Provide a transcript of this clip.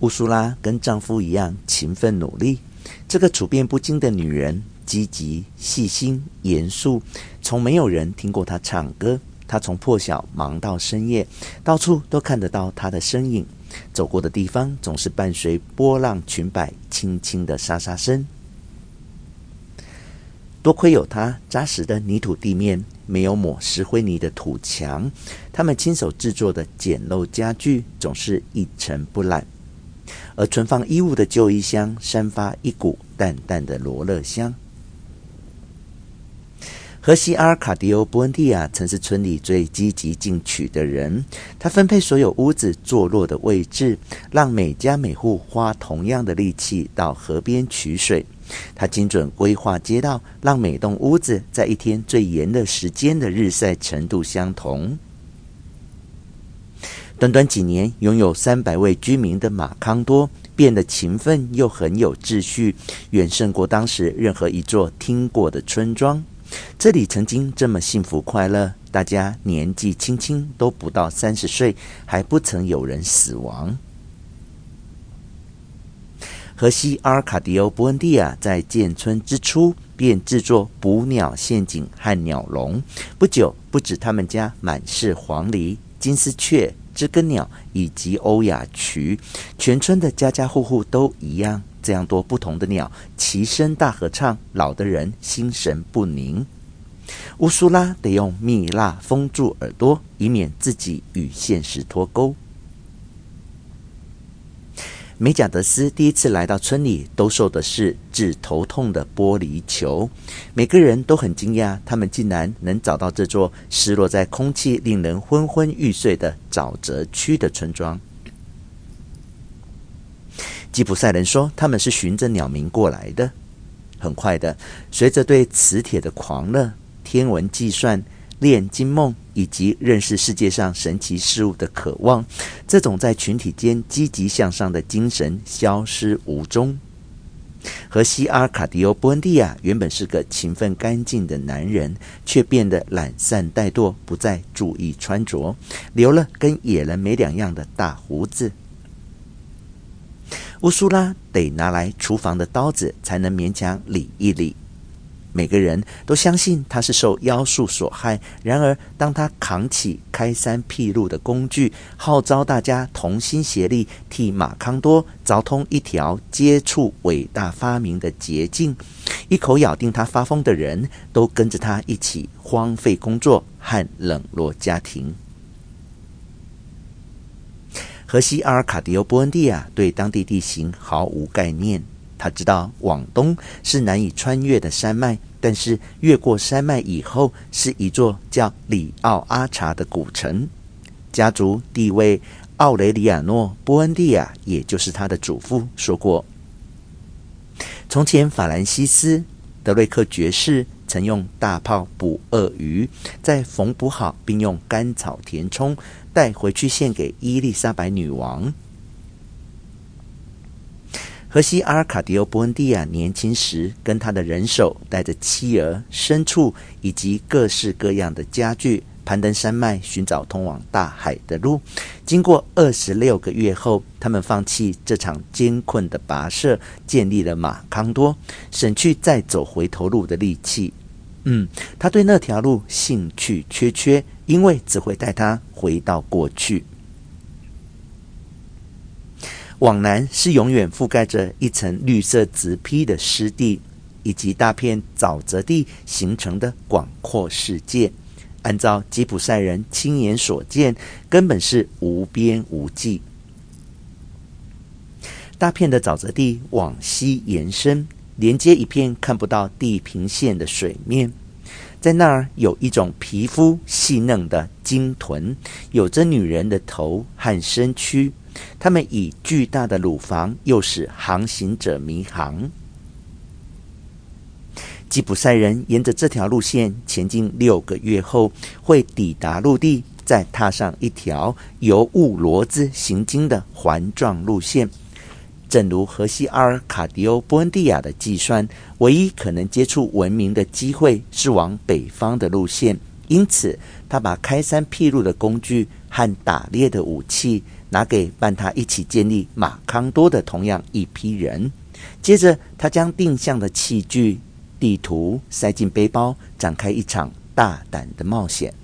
乌苏拉跟丈夫一样勤奋努力。这个处变不惊的女人，积极、细心、严肃，从没有人听过她唱歌。她从破晓忙到深夜，到处都看得到她的身影。走过的地方总是伴随波浪裙摆轻轻的沙沙声。多亏有她扎实的泥土地面，没有抹石灰泥的土墙，他们亲手制作的简陋家具总是一尘不染。而存放衣物的旧衣箱散发一股淡淡的罗勒香。荷西阿尔卡迪欧·波恩蒂亚曾是村里最积极进取的人，他分配所有屋子坐落的位置，让每家每户花同样的力气到河边取水。他精准规划街道，让每栋屋子在一天最炎热时间的日晒程度相同。短短几年，拥有三百位居民的马康多变得勤奋又很有秩序，远胜过当时任何一座听过的村庄。这里曾经这么幸福快乐，大家年纪轻轻都不到三十岁，还不曾有人死亡。荷西阿尔卡迪欧·波恩蒂亚在建村之初便制作捕鸟陷阱和鸟笼，不久，不止他们家满是黄鹂、金丝雀。知更鸟以及欧雅渠，全村的家家户户都一样。这样多不同的鸟齐声大合唱，老的人心神不宁。乌苏拉得用蜜蜡封住耳朵，以免自己与现实脱钩。美贾德斯第一次来到村里，兜售的是治头痛的玻璃球。每个人都很惊讶，他们竟然能找到这座失落在空气、令人昏昏欲睡的沼泽区的村庄。吉普赛人说，他们是循着鸟鸣过来的。很快的，随着对磁铁的狂热、天文计算。炼金梦以及认识世界上神奇事物的渴望，这种在群体间积极向上的精神消失无踪。荷西阿卡迪欧·波恩蒂亚原本是个勤奋干净的男人，却变得懒散怠惰，不再注意穿着，留了跟野人没两样的大胡子。乌苏拉得拿来厨房的刀子才能勉强理一理。每个人都相信他是受妖术所害。然而，当他扛起开山辟路的工具，号召大家同心协力，替马康多凿通一条接触伟大发明的捷径，一口咬定他发疯的人都跟着他一起荒废工作和冷落家庭。荷西阿尔卡迪欧·波恩蒂亚对当地地形毫无概念。他知道往东是难以穿越的山脉，但是越过山脉以后是一座叫里奥阿查的古城。家族地位奥雷里亚诺·波恩蒂亚，也就是他的祖父说过：从前法兰西斯·德瑞克爵士曾用大炮捕鳄鱼，再缝补好，并用甘草填充，带回去献给伊丽莎白女王。荷西阿尔卡迪欧·波恩蒂亚年轻时，跟他的人手带着妻儿、牲畜以及各式各样的家具，攀登山脉，寻找通往大海的路。经过二十六个月后，他们放弃这场艰困的跋涉，建立了马康多，省去再走回头路的力气。嗯，他对那条路兴趣缺缺，因为只会带他回到过去。往南是永远覆盖着一层绿色植被的湿地，以及大片沼泽地形成的广阔世界。按照吉普赛人亲眼所见，根本是无边无际。大片的沼泽地往西延伸，连接一片看不到地平线的水面。在那儿有一种皮肤细嫩的鲸豚，有着女人的头和身躯。他们以巨大的乳房诱使航行者迷航。吉普赛人沿着这条路线前进六个月后，会抵达陆地，再踏上一条由物骡子行经的环状路线。正如荷西阿尔卡迪欧·波恩蒂亚的计算，唯一可能接触文明的机会是往北方的路线。因此，他把开山辟路的工具和打猎的武器拿给伴他一起建立马康多的同样一批人。接着，他将定向的器具、地图塞进背包，展开一场大胆的冒险。